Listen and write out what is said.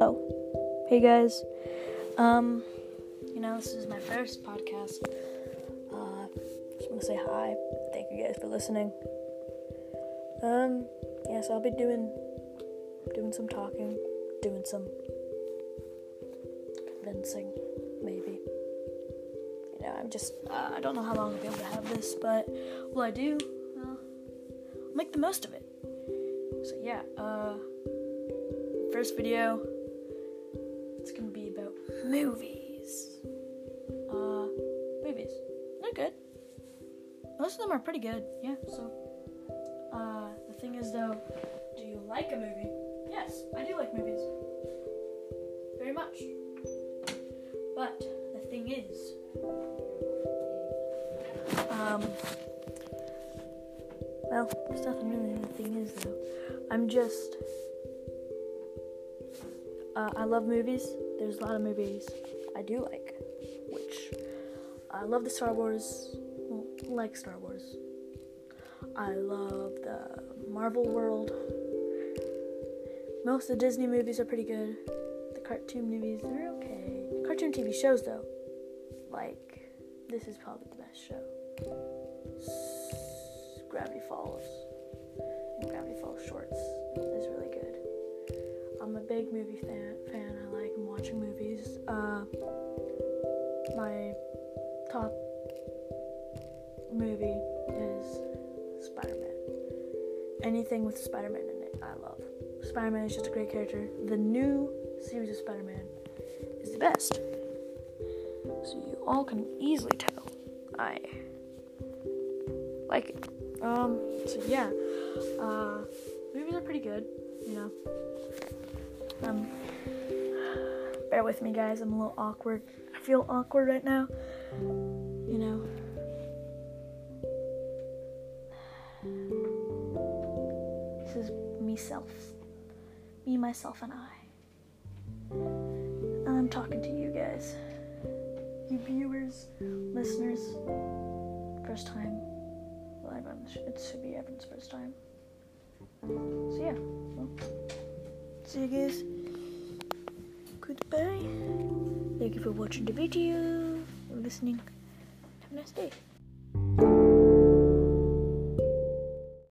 Oh, hey guys. Um, you know, this is my first podcast. Uh, just want to say hi. Thank you guys for listening. Um, yeah, so I'll be doing doing some talking, doing some convincing, maybe. You know, I'm just uh, I don't know how long I'll be able to have this, but will I do? Well, I'll make the most of it. So yeah, uh, first video. It's gonna be about movies. Uh, movies. They're good. Most of them are pretty good. Yeah. So, uh, the thing is though, do you like a movie? Yes, I do like movies. Very much. But the thing is, um, well, there's nothing really. The thing is though, I'm just. Uh, I love movies. There's a lot of movies I do like, which I love the Star Wars, well, like Star Wars. I love the Marvel world. Most of the Disney movies are pretty good. The cartoon movies, they're okay. Cartoon TV shows, though, like, this is probably the best show. Gravity Falls. And Gravity Falls Shorts is really good. I'm a big movie fan. fan. I like watching movies. Uh, my top movie is Spider Man. Anything with Spider Man in it, I love. Spider Man is just a great character. The new series of Spider Man is the best. So you all can easily tell I like it. Um, so yeah, uh, movies are pretty good, you know. Um, bear with me, guys. I'm a little awkward. I feel awkward right now. You know. This is me self. Me, myself, and I. And I'm talking to you guys. You viewers, listeners. First time on It should be Evan's first time. So yeah. Well, see you guys. Goodbye. Thank you for watching the video listening. Have a nice day.